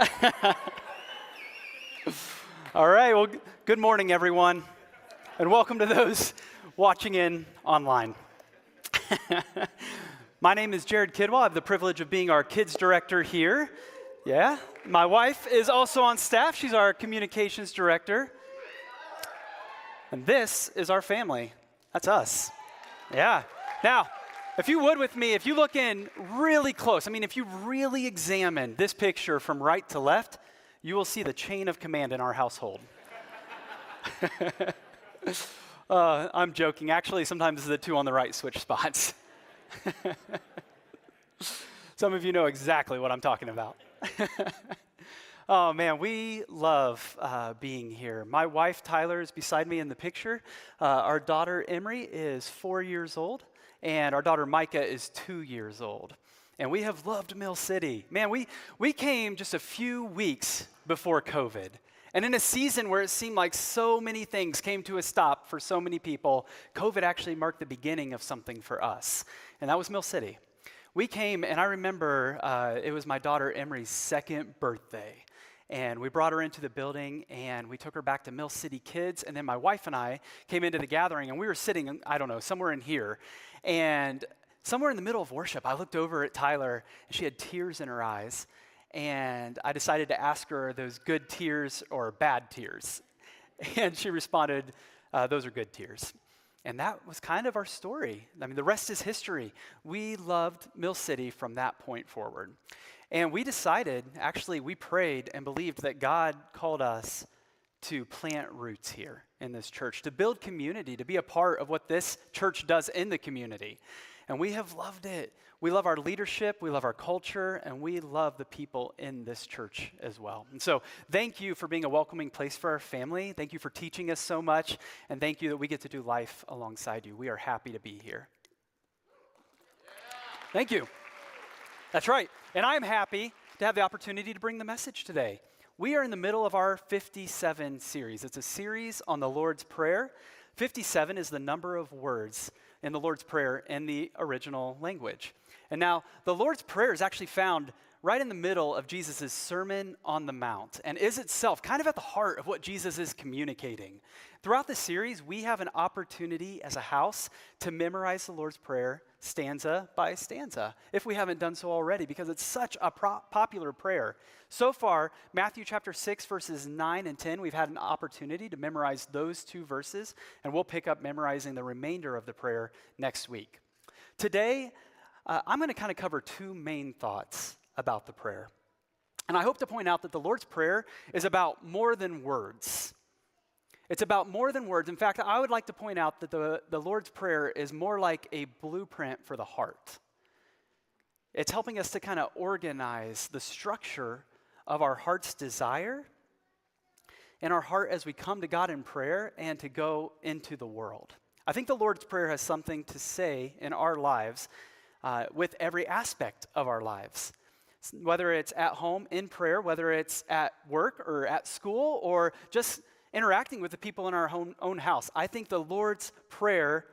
All right, well, good morning, everyone, and welcome to those watching in online. My name is Jared Kidwell. I have the privilege of being our kids director here. Yeah, my wife is also on staff. She's our communications director. And this is our family. That's us. Yeah. Now, if you would with me, if you look in really close, I mean, if you really examine this picture from right to left, you will see the chain of command in our household. uh, I'm joking. Actually, sometimes the two on the right switch spots. Some of you know exactly what I'm talking about. oh man, we love uh, being here. My wife Tyler is beside me in the picture. Uh, our daughter Emery is four years old, and our daughter Micah is two years old. And we have loved Mill City. Man, we, we came just a few weeks before COVID. And in a season where it seemed like so many things came to a stop for so many people, COVID actually marked the beginning of something for us. And that was Mill City. We came, and I remember uh, it was my daughter Emery's second birthday. And we brought her into the building and we took her back to Mill City Kids. And then my wife and I came into the gathering and we were sitting, I don't know, somewhere in here. And somewhere in the middle of worship, I looked over at Tyler and she had tears in her eyes. And I decided to ask her those good tears or bad tears. And she responded, uh, Those are good tears. And that was kind of our story. I mean, the rest is history. We loved Mill City from that point forward. And we decided, actually, we prayed and believed that God called us to plant roots here in this church, to build community, to be a part of what this church does in the community. And we have loved it. We love our leadership, we love our culture, and we love the people in this church as well. And so, thank you for being a welcoming place for our family. Thank you for teaching us so much. And thank you that we get to do life alongside you. We are happy to be here. Thank you. That's right. And I'm happy to have the opportunity to bring the message today. We are in the middle of our 57 series. It's a series on the Lord's Prayer. 57 is the number of words in the Lord's Prayer in the original language. And now, the Lord's Prayer is actually found right in the middle of Jesus' Sermon on the Mount and is itself kind of at the heart of what Jesus is communicating. Throughout the series, we have an opportunity as a house to memorize the Lord's Prayer stanza by stanza, if we haven't done so already, because it's such a pro- popular prayer. So far, Matthew chapter 6, verses 9 and 10, we've had an opportunity to memorize those two verses, and we'll pick up memorizing the remainder of the prayer next week. Today, uh, I'm going to kind of cover two main thoughts about the prayer. And I hope to point out that the Lord's Prayer is about more than words. It's about more than words. In fact, I would like to point out that the, the Lord's Prayer is more like a blueprint for the heart. It's helping us to kind of organize the structure of our heart's desire and our heart as we come to God in prayer and to go into the world. I think the Lord's Prayer has something to say in our lives uh, with every aspect of our lives. Whether it's at home in prayer, whether it's at work or at school, or just interacting with the people in our own, house. I think the Lord's Prayer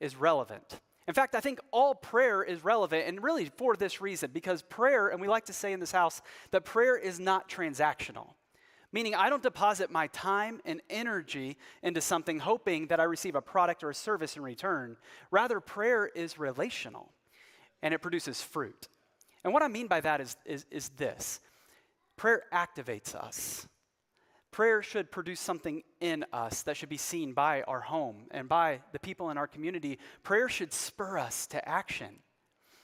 is relevant. In fact, I think all prayer is relevant, and really for this reason, because prayer, and we like to say in this house, that prayer is not transactional. Meaning, I don't deposit my time and energy into something hoping that I receive a product or a service in return. Rather, prayer is relational and it produces fruit. And what I mean by that is, is, is this prayer activates us. Prayer should produce something in us that should be seen by our home and by the people in our community. Prayer should spur us to action.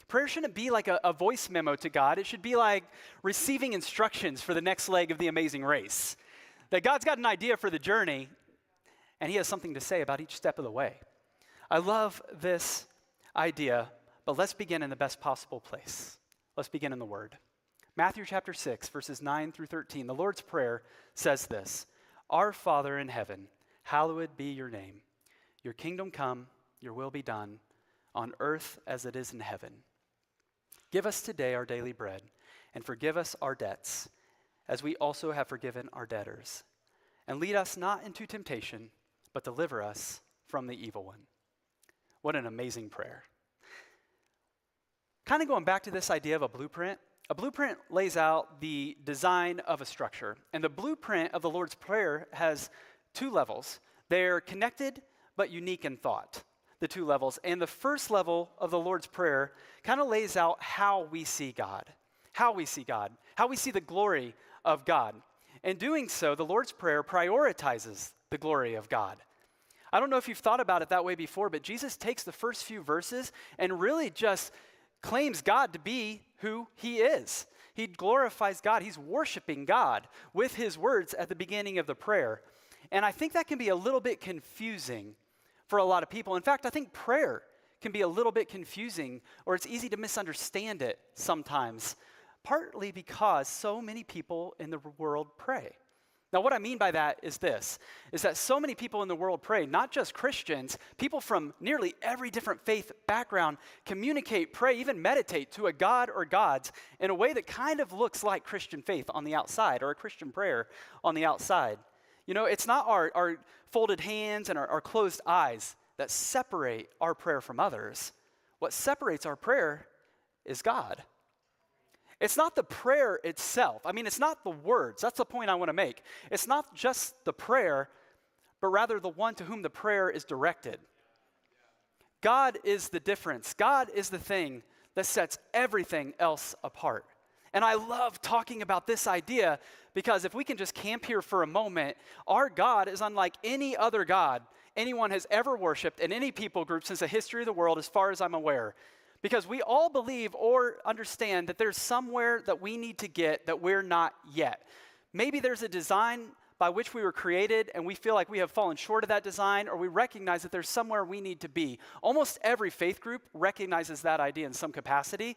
Prayer shouldn't be like a, a, voice memo to God, it should be like receiving instructions for the next leg of the amazing race. That God's got an idea for the journey, and He has something to say about each step of the way. I love this idea, but let's begin in the best possible place. Let's begin in the Word. Matthew chapter 6, verses 9 through 13, the Lord's Prayer says this Our Father in heaven, hallowed be your name. Your kingdom come, your will be done, on earth as it is in heaven. Give us today our daily bread, and forgive us our debts, as we also have forgiven our debtors. And lead us not into temptation, but deliver us from the evil one. What an amazing prayer. Kind of going back to this idea of a blueprint, A blueprint lays out the design of a structure, and the blueprint of the Lord's Prayer has two levels. They're connected but unique in thought, the two levels. And the first level of the Lord's Prayer kind of lays out how we see God, how we see God, how we see the glory of God. In doing so, the Lord's Prayer prioritizes the glory of God. I don't know if you've thought about it that way before, but Jesus takes the first few verses and really just claims God to be who he is. He glorifies God. He's worshiping God with his words at the beginning of the prayer. And I think that can be a little bit confusing for a lot of people. In fact, I think prayer can be a little bit confusing or it's easy to misunderstand it sometimes, partly because so many people in the world pray. Now, what I mean by that is this is that so many people in the world pray, not just Christians, people from nearly every different faith background communicate, pray, even meditate to a God or gods in a way that kind of looks like Christian faith on the outside or a Christian prayer on the outside. You know, it's not our, our folded hands and our, our closed eyes that separate our prayer from others. What separates our prayer is God. It's not the prayer itself. I mean, it's not the words. That's the point I want to make. It's not just the prayer, but rather the one to whom the prayer is directed. God is the difference. God is the thing that sets everything else apart. And I love talking about this idea because if we can just camp here for a moment, our God is unlike any other God anyone has ever worshiped in any people group since the history of the world, as far as I'm aware. Because we all believe or understand that there's somewhere that we need to get that we're not yet. Maybe there's a design by which we were created and we feel like we have fallen short of that design, or we recognize that there's somewhere we need to be. Almost every faith group recognizes that idea in some capacity.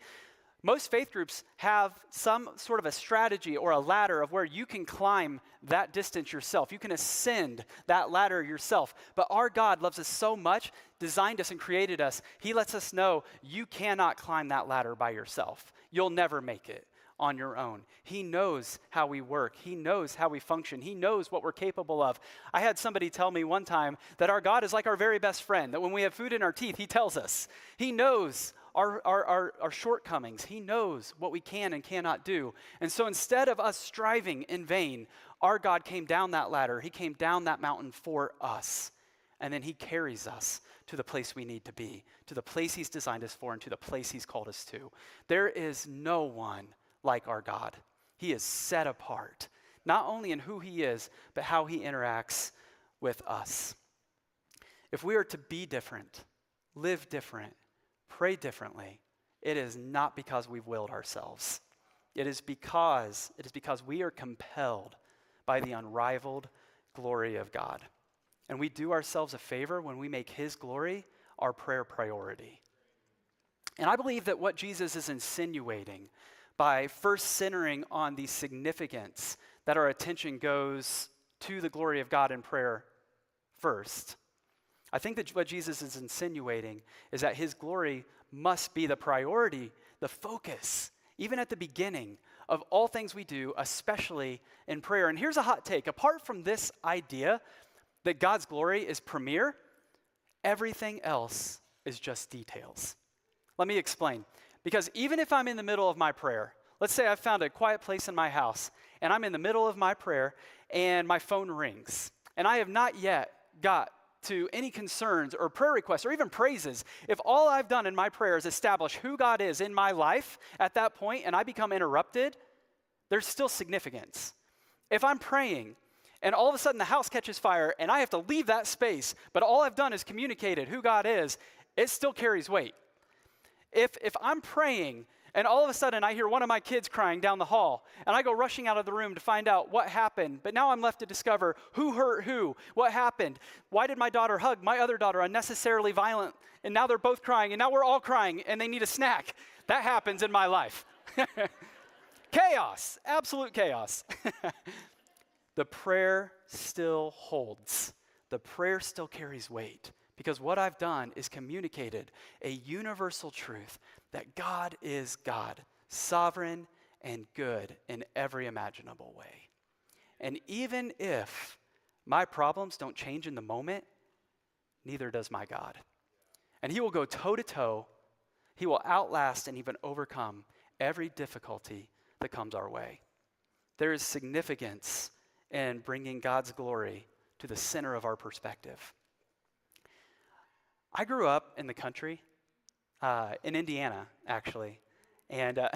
Most faith groups have some sort of a strategy or a ladder of where you can climb that distance yourself. You can ascend that ladder yourself. But our God loves us so much, designed us and created us. He lets us know you cannot climb that ladder by yourself. You'll never make it on your own. He knows how we work. He knows how we function. He knows what we're capable of. I had somebody tell me one time that our God is like our very best friend, that when we have food in our teeth, He tells us. He knows our, our, our, our, shortcomings. He knows what we can and cannot do. And so instead of us striving in vain, our God came down that ladder. He came down that mountain for us. And then He carries us to the place we need to be, to the place He's designed us for, and to the place He's called us to. There is no one like our God. He is set apart, not only in who He is, but how He interacts with us. If we are to be different, live different, pray differently, it is not because we've willed ourselves. It is because it is because we are compelled by the unrivaled glory of God. And we do ourselves a favor when we make his glory our prayer priority. And I believe that what Jesus is insinuating by first centering on the significance that our attention goes to the glory of God in prayer first I think that what Jesus is insinuating is that his glory must be the priority, the focus, even at the beginning of all things we do, especially in prayer. And here's a hot take apart from this idea that God's glory is premier, everything else is just details. Let me explain. Because even if I'm in the middle of my prayer, let's say I've found a quiet place in my house and I'm in the middle of my prayer and my phone rings, and I have not yet got to any concerns or prayer requests or even praises, if all I've done in my prayer is establish who God is in my life at that point and I become interrupted, there's still significance. If I'm praying and all of a sudden the house catches fire and I have to leave that space, but all I've done is communicated who God is, it still carries weight. If, if I'm praying and all of a sudden, I hear one of my kids crying down the hall, and I go rushing out of the room to find out what happened. But now I'm left to discover who hurt who, what happened, why did my daughter hug my other daughter unnecessarily violent, and now they're both crying, and now we're all crying, and they need a snack. That happens in my life. chaos, absolute chaos. the prayer still holds, the prayer still carries weight. Because what I've done is communicated a universal truth that God is God, sovereign and good in every imaginable way. And even if my problems don't change in the moment, neither does my God. And He will go toe to toe, He will outlast and even overcome every difficulty that comes our way. There is significance in bringing God's glory to the center of our perspective. I grew up in the country, uh, in Indiana, actually, and uh,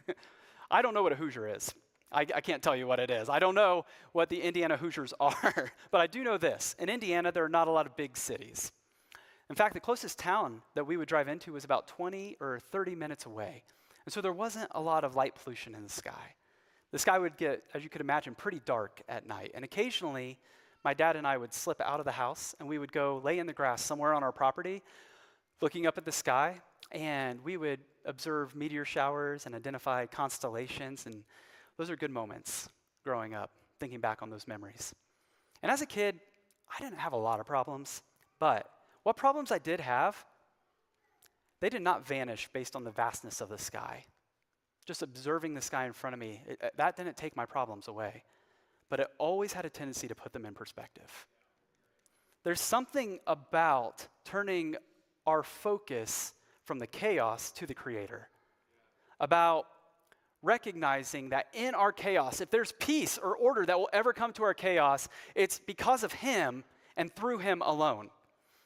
I don't know what a Hoosier is. I, I, can't tell you what it is. I don't know what the Indiana Hoosiers are, but I do know this. In Indiana, there are not a lot of big cities. In fact, the closest town that we would drive into was about 20 or 30 minutes away. And so there wasn't a lot of light pollution in the sky. The sky would get, as you could imagine, pretty dark at night. And occasionally, my dad and I would slip out of the house and we would go lay in the grass somewhere on our property, looking up at the sky, and we would observe meteor showers and identify constellations. And those are good moments growing up, thinking back on those memories. And as a kid, I didn't have a lot of problems, but what problems I did have, they did not vanish based on the vastness of the sky. Just observing the sky in front of me, it, uh, that didn't take my problems away but it always had a tendency to put them in perspective. There's something about turning our focus from the chaos to the Creator, about recognizing that in our chaos, if there's peace or order that will ever come to our chaos, it's because of Him and through Him alone.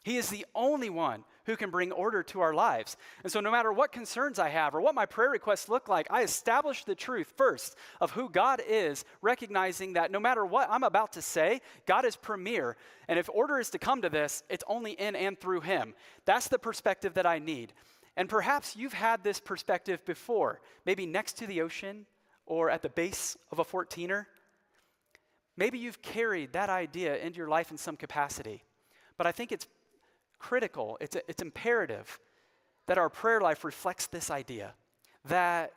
He is the only one who can bring order to our lives. And so, no matter what concerns I have or what my prayer requests look like, I establish the truth first of who God is, recognizing that no matter what I'm about to say, God is premier. And if order is to come to this, it's only in and through Him. That's the perspective that I need. And perhaps you've had this perspective before, maybe next to the ocean or at the base of a 14er. Maybe you've carried that idea into your life in some capacity. But I think it's critical, it's, it's imperative that our prayer life reflects this idea that,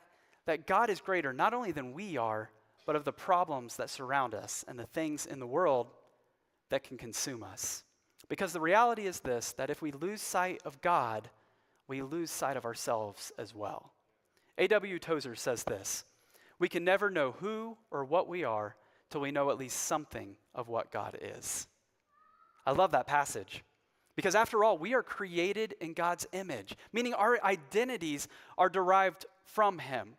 that God is greater not only than we are, but of the problems that surround us and the things in the world that can consume us. Because the reality is this that if we lose sight of God, we lose sight of ourselves as well. A.W. Tozer says this We can never know who or what we are till we know at least something of what God is. I love that passage. Because after all, we are created in God's image, meaning our identities are derived from Him.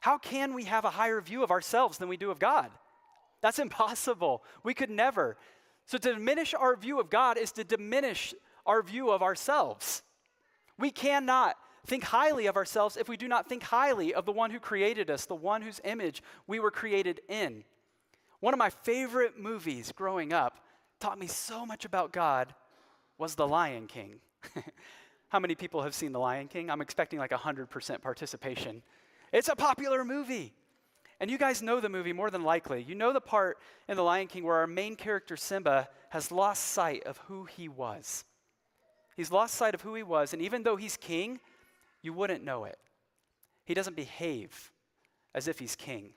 How can we have a higher view of ourselves than we do of God? That's impossible. We could never. So, to diminish our view of God is to diminish our view of ourselves. We cannot think highly of ourselves if we do not think highly of the one who created us, the one whose image we were created in. One of my favorite movies growing up taught me so much about God was The Lion King. How many people have seen The Lion King? I'm expecting like 100% participation. It's a popular movie. And you guys know the movie more than likely. You know the part in The Lion King where our main character, Simba, has lost sight of who he was. He's lost sight of who he was, and even though he's king, you wouldn't know it. He doesn't behave as if he's king.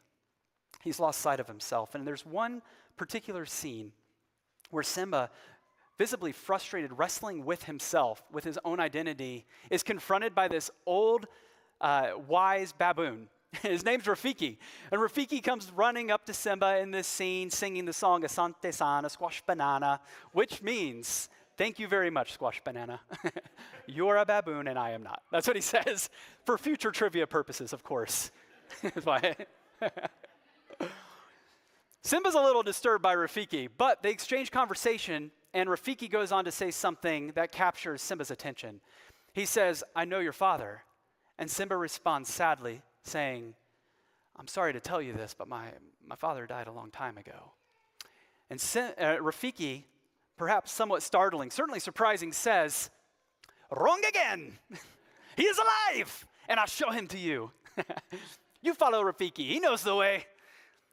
He's lost sight of himself. And there's one particular scene where Simba visibly frustrated, wrestling with himself, with his own identity, is confronted by this old, uh, wise baboon. His name's Rafiki. And Rafiki comes running up to Simba in this scene, singing the song Asante Sana, Squash Banana, which means, Thank you very much, Squash Banana. You're a baboon and I am not. That's what he says, for future trivia purposes, of course. Why? Simba's a little disturbed by Rafiki, but they exchange conversation and Rafiki goes on to say something that captures Simba's attention. He says, I know your father. And Simba responds sadly, saying, I'm sorry to tell you this, but my, my father died a long time ago. And Sim, uh, Rafiki, perhaps somewhat startling, certainly surprising, says, Wrong again! he is alive! And I'll show him to you. you follow Rafiki, he knows the way.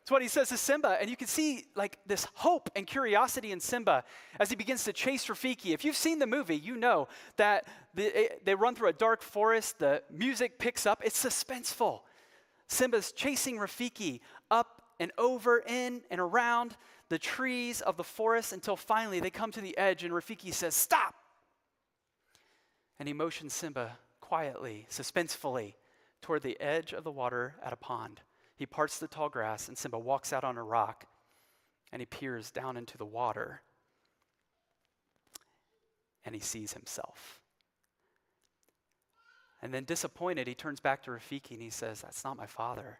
That's what he says to Simba. And you can see like this hope and curiosity in Simba as he begins to chase Rafiki. If you've seen the movie, you know that the, eh, they run through a dark forest, the music picks up, it's suspenseful. Simba's chasing Rafiki up and over, in and around the trees of the forest until finally they come to the edge and Rafiki says, Stop! And he motions Simba quietly, suspensefully, toward the edge of the water at a pond. He parts the tall grass, and Simba walks out on a rock and he peers down into the water and he sees himself. And then, disappointed, he turns back to Rafiki and he says, That's not my father.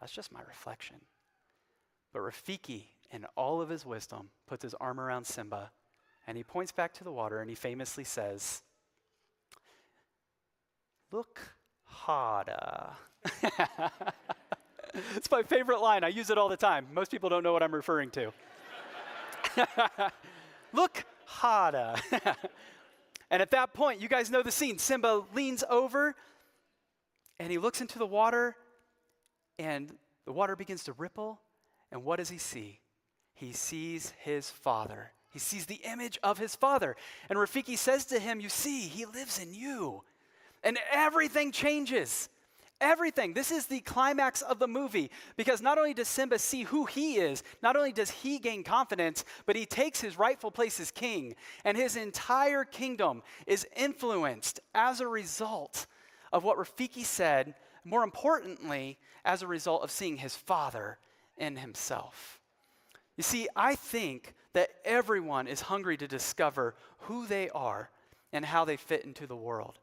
That's just my reflection. But Rafiki, in all of his wisdom, puts his arm around Simba and he points back to the water and he famously says, Look harder. it's my favorite line. I use it all the time. Most people don't know what I'm referring to. Look harder. and at that point, you guys know the scene. Simba leans over and he looks into the water, and the water begins to ripple. And what does he see? He sees his father. He sees the image of his father. And Rafiki says to him, You see, he lives in you. And everything changes. Everything. This is the climax of the movie because not only does Simba see who he is, not only does he gain confidence, but he takes his rightful place as king. And his entire kingdom is influenced as a result of what Rafiki said, more importantly, as a result of seeing his father in himself. You see, I think that everyone is hungry to discover who they are and how they fit into the world.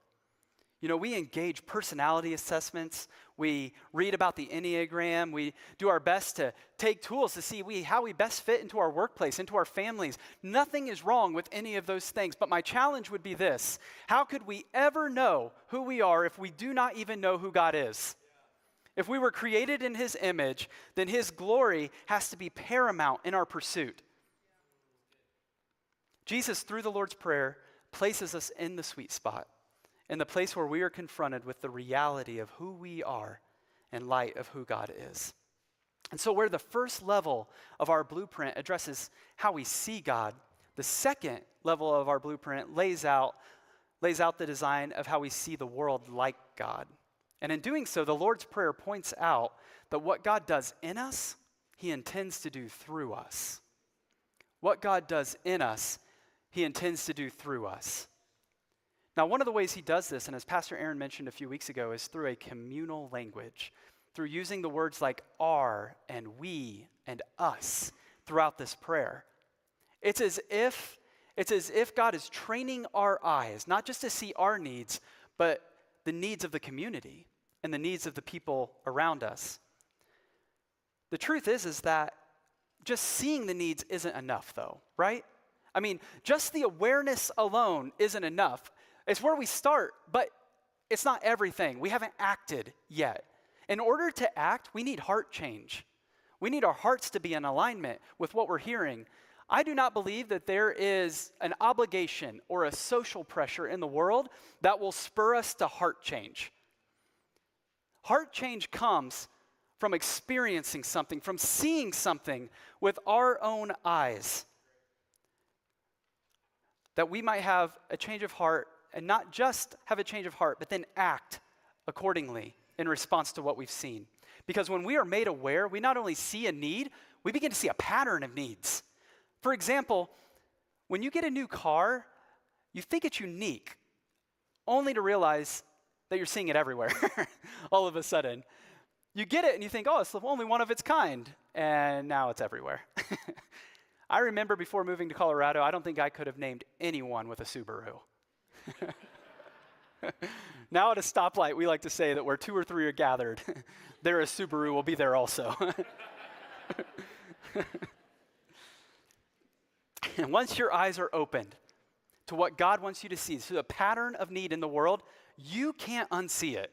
You know, we engage personality assessments. We read about the Enneagram. We do our best to take tools to see we, how we best fit into our workplace, into our families. Nothing is wrong with any of those things. But my challenge would be this How could we ever know who we are if we do not even know who God is? If we were created in His image, then His glory has to be paramount in our pursuit. Jesus, through the Lord's Prayer, places us in the sweet spot in the place where we are confronted with the reality of who we are in light of who God is. And so, where the first level of our blueprint addresses how we see God, the second level of our blueprint lays out, lays out the design of how we see the world like God. And in doing so, the Lord's Prayer points out that what God does in us, He intends to do through us. What God does in us, He intends to do through us. Now, one of the ways he does this, and as Pastor Aaron mentioned a few weeks ago, is through a communal language, through using the words like our and we and us throughout this prayer. It's as if it's as if God is training our eyes, not just to see our needs, but the needs of the community and the needs of the people around us. The truth is is that just seeing the needs isn't enough though, right? I mean, just the awareness alone isn't enough. It's where we start, but it's not everything. We haven't acted yet. In order to act, we need heart change. We need our hearts to be in alignment with what we're hearing. I do not believe that there is an obligation or a social pressure in the world that will spur us to heart change. Heart change comes from experiencing something, from seeing something with our own eyes. That we might have a change of heart and not just have a change of heart, but then act accordingly in response to what we've seen. Because when we are made aware, we not only see a need, we begin to see a pattern of needs. For example, when you get a new car, you think it's unique, only to realize that you're seeing it everywhere all of a sudden. You get it and you think, oh, it's the only one of its kind, and now it's everywhere. I remember before moving to Colorado, I don't think I could have named anyone with a Subaru. now at a stoplight, we like to say that where two or three are gathered, there a Subaru will be there also. and once your eyes are opened to what God wants you to see, to the pattern of need in the world, you can't unsee it.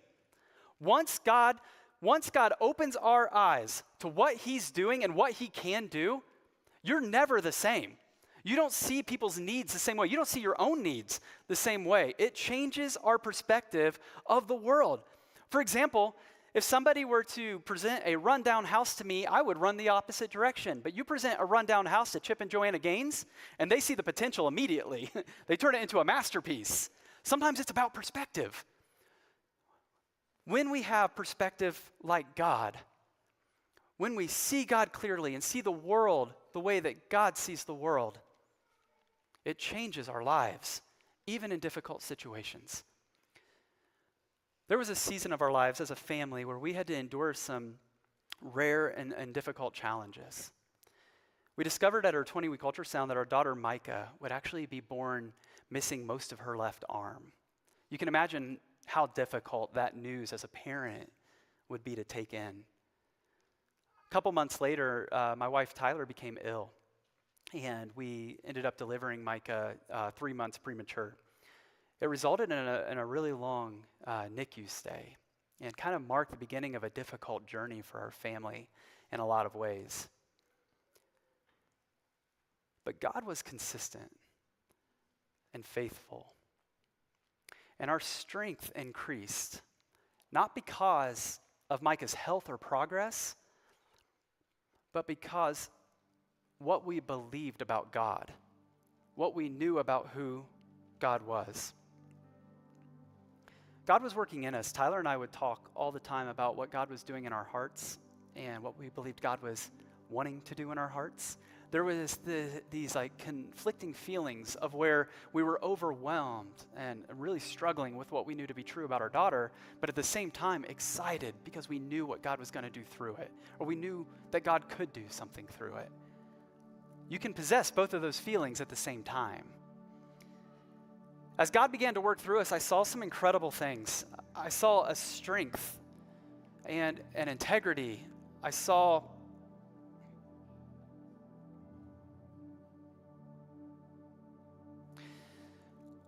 Once God, once God opens our eyes to what He's doing and what He can do, you're never the same. You don't see people's needs the same way. You don't see your own needs the same way. It changes our perspective of the world. For example, if somebody were to present a rundown house to me, I would run the opposite direction. But you present a rundown house to Chip and Joanna Gaines, and they see the potential immediately. they turn it into a masterpiece. Sometimes it's about perspective. When we have perspective like God, when we see God clearly and see the world the way that God sees the world, it changes our lives, even in difficult situations. There was a season of our lives as a family where we had to endure some rare and, and difficult challenges. We discovered at our 20 week ultrasound that our daughter Micah would actually be born missing most of her left arm. You can imagine how difficult that news as a parent would be to take in. A couple months later, uh, my wife Tyler became ill, and we ended up delivering Micah uh, three months premature. It resulted in a, in a really long uh, NICU stay and kind of marked the beginning of a difficult journey for our family in a lot of ways. But God was consistent and faithful. And our strength increased, not because of Micah's health or progress, but because what we believed about God, what we knew about who God was. God was working in us. Tyler and I would talk all the time about what God was doing in our hearts and what we believed God was wanting to do in our hearts. There was the, these like conflicting feelings of where we were overwhelmed and really struggling with what we knew to be true about our daughter, but at the same time excited because we knew what God was going to do through it, or we knew that God could do something through it. You can possess both of those feelings at the same time. As God began to work through us, I saw some incredible things. I saw a strength and an integrity. I saw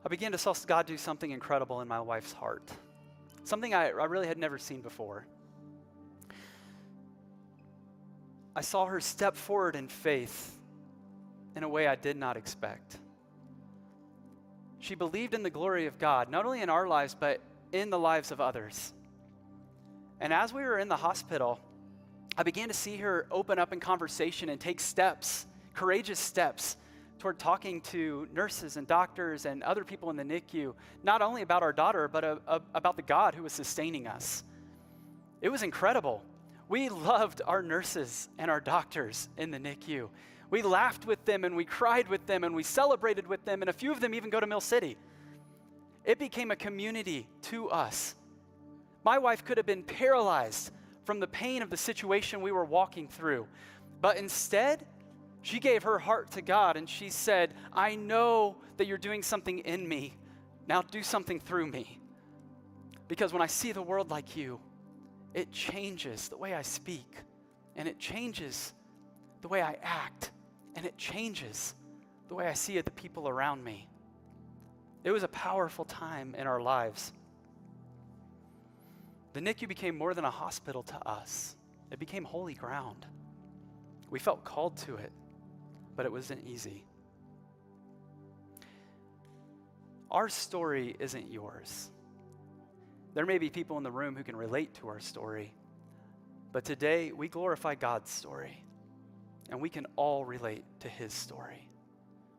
I began to saw God do something incredible in my wife's heart. Something I, I really had never seen before. I saw her step forward in faith in a way I did not expect. She believed in the glory of God, not only in our lives, but in the lives of others. And as we were in the hospital, I began to see her open up in conversation and take steps, courageous steps, toward talking to nurses and doctors and other people in the NICU, not only about our daughter, but a, a, about the God who was sustaining us. It was incredible. We loved our nurses and our doctors in the NICU. We laughed with them and we cried with them and we celebrated with them, and a few of them even go to Mill City. It became a community to us. My wife could have been paralyzed from the pain of the situation we were walking through, but instead, she gave her heart to God and she said, I know that you're doing something in me. Now do something through me. Because when I see the world like you, it changes the way I speak, and it changes the way I act, and it changes the way I see the people around me. It was a powerful time in our lives. The NICU became more than a hospital to us, it became holy ground. We felt called to it, but it wasn't easy. Our story isn't yours. There may be people in the room who can relate to our story, but today we glorify God's story. And we can all relate to his story,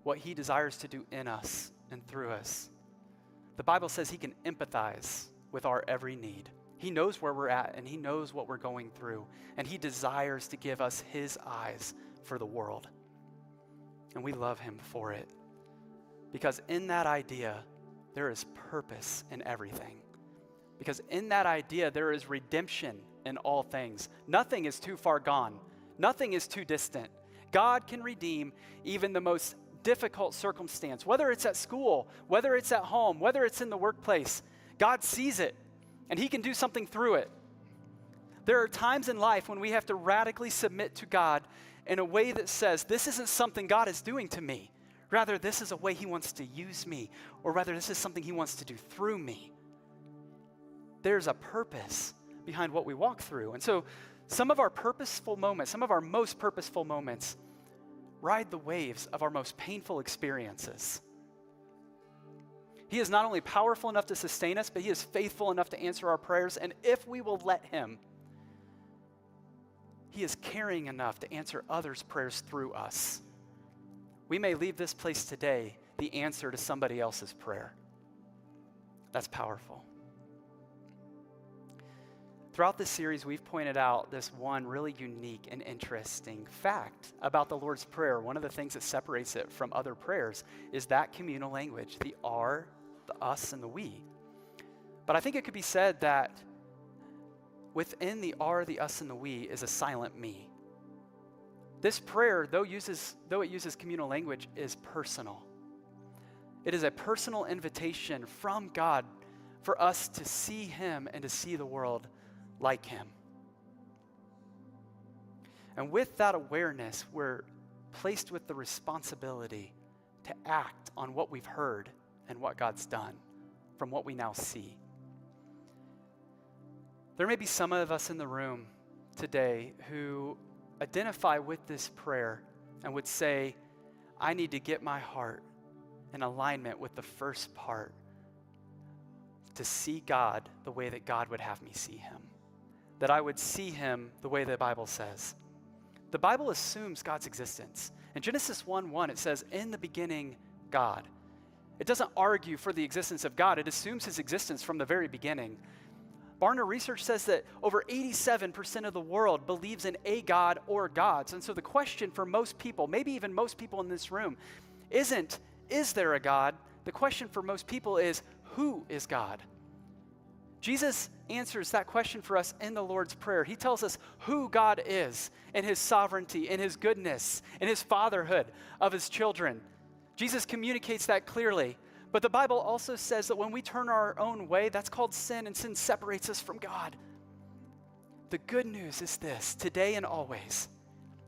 what he desires to do in us and through us. The Bible says he can empathize with our every need. He knows where we're at and he knows what we're going through, and he desires to give us his eyes for the world. And we love him for it. Because in that idea, there is purpose in everything. Because in that idea, there is redemption in all things. Nothing is too far gone. Nothing is too distant. God can redeem even the most difficult circumstance, whether it's at school, whether it's at home, whether it's in the workplace. God sees it and He can do something through it. There are times in life when we have to radically submit to God in a way that says, This isn't something God is doing to me. Rather, this is a way He wants to use me, or rather, this is something He wants to do through me. There's a purpose behind what we walk through. And so, some of our purposeful moments, some of our most purposeful moments, ride the waves of our most painful experiences. He is not only powerful enough to sustain us, but He is faithful enough to answer our prayers. And if we will let Him, He is caring enough to answer others' prayers through us. We may leave this place today the answer to somebody else's prayer. That's powerful. Throughout this series, we've pointed out this one really unique and interesting fact about the Lord's Prayer. One of the things that separates it from other prayers is that communal language the R, the us, and the we. But I think it could be said that within the R, the us, and the we is a silent me. This prayer, though, uses, though it uses communal language, is personal. It is a personal invitation from God for us to see Him and to see the world like Him. And with that awareness, we're placed with the responsibility to act on what we've heard and what God's done from what we now see. There may be some of us in the room today who identify with this prayer and would say, I need to get my heart in alignment with the first part to see God the way that God would have me see him. That I would see him the way the Bible says. The Bible assumes God's existence. In Genesis 1 1, it says, In the beginning, God. It doesn't argue for the existence of God, it assumes his existence from the very beginning. Barna research says that over 87% of the world believes in a God or gods. And so the question for most people, maybe even most people in this room, isn't, is there a God? The question for most people is, who is God? Jesus answers that question for us in the Lord's Prayer. He tells us who God is in his sovereignty, in his goodness, in his fatherhood of his children. Jesus communicates that clearly. But the Bible also says that when we turn our own way, that's called sin, and sin separates us from God. The good news is this today and always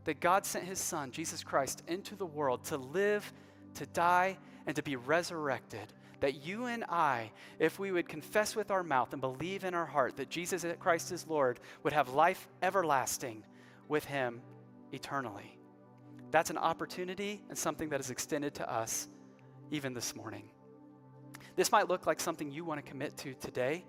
that God sent his Son, Jesus Christ, into the world to live, to die, and to be resurrected. That you and I, if we would confess with our mouth and believe in our heart that Jesus Christ is Lord, would have life everlasting with him eternally. That's an opportunity and something that is extended to us even this morning. This might look like something you want to commit to today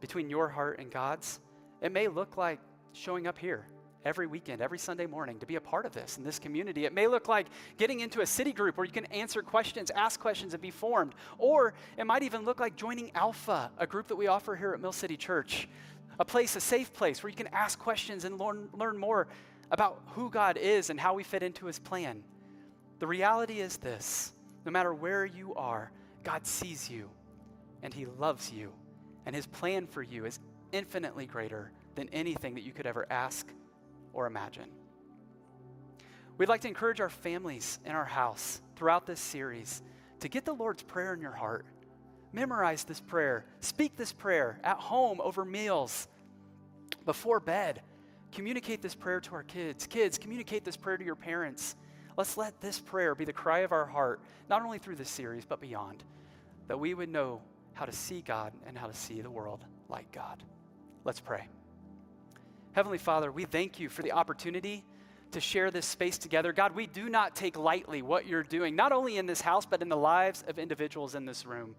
between your heart and God's. It may look like showing up here every weekend, every Sunday morning to be a part of this in this community. It may look like getting into a city group where you can answer questions, ask questions, and be formed. Or it might even look like joining Alpha, a group that we offer here at Mill City Church, a place, a safe place where you can ask questions and learn, learn more about who God is and how we fit into his plan. The reality is this no matter where you are, God sees you and He loves you, and His plan for you is infinitely greater than anything that you could ever ask or imagine. We'd like to encourage our families in our house throughout this series to get the Lord's Prayer in your heart. Memorize this prayer, speak this prayer at home over meals, before bed. Communicate this prayer to our kids. Kids, communicate this prayer to your parents. Let's let this prayer be the cry of our heart, not only through this series, but beyond that we would know how to see God and how to see the world like God. Let's pray. Heavenly Father, we thank you for the opportunity to share this space together. God, we do not take lightly what you're doing, not only in this house, but in the lives of individuals in this room.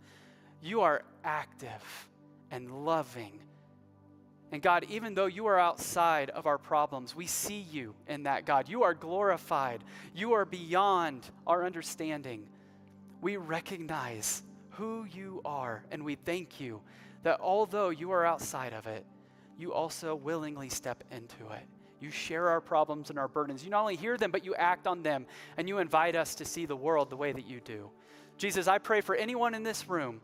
You are active and loving. And God, even though you are outside of our problems, we see you in that, God. You are glorified, you are beyond our understanding. We recognize who you are. And we thank you that although you are outside of it, you also willingly step into it. You share our problems and our burdens. You not only hear them, but you act on them, and you invite us to see the world the way that you do. Jesus, I pray for anyone in this room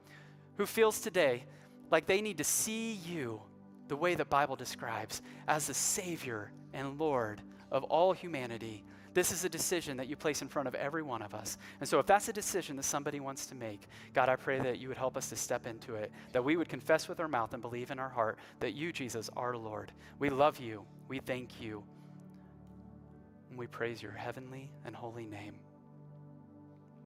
who feels today like they need to see you the way the Bible describes as the Savior and Lord of all humanity this is a decision that you place in front of every one of us. And so, if that's a decision that somebody wants to make, God, I pray that you would help us to step into it, that we would confess with our mouth and believe in our heart that you, Jesus, are Lord. We love you. We thank you. And we praise your heavenly and holy name.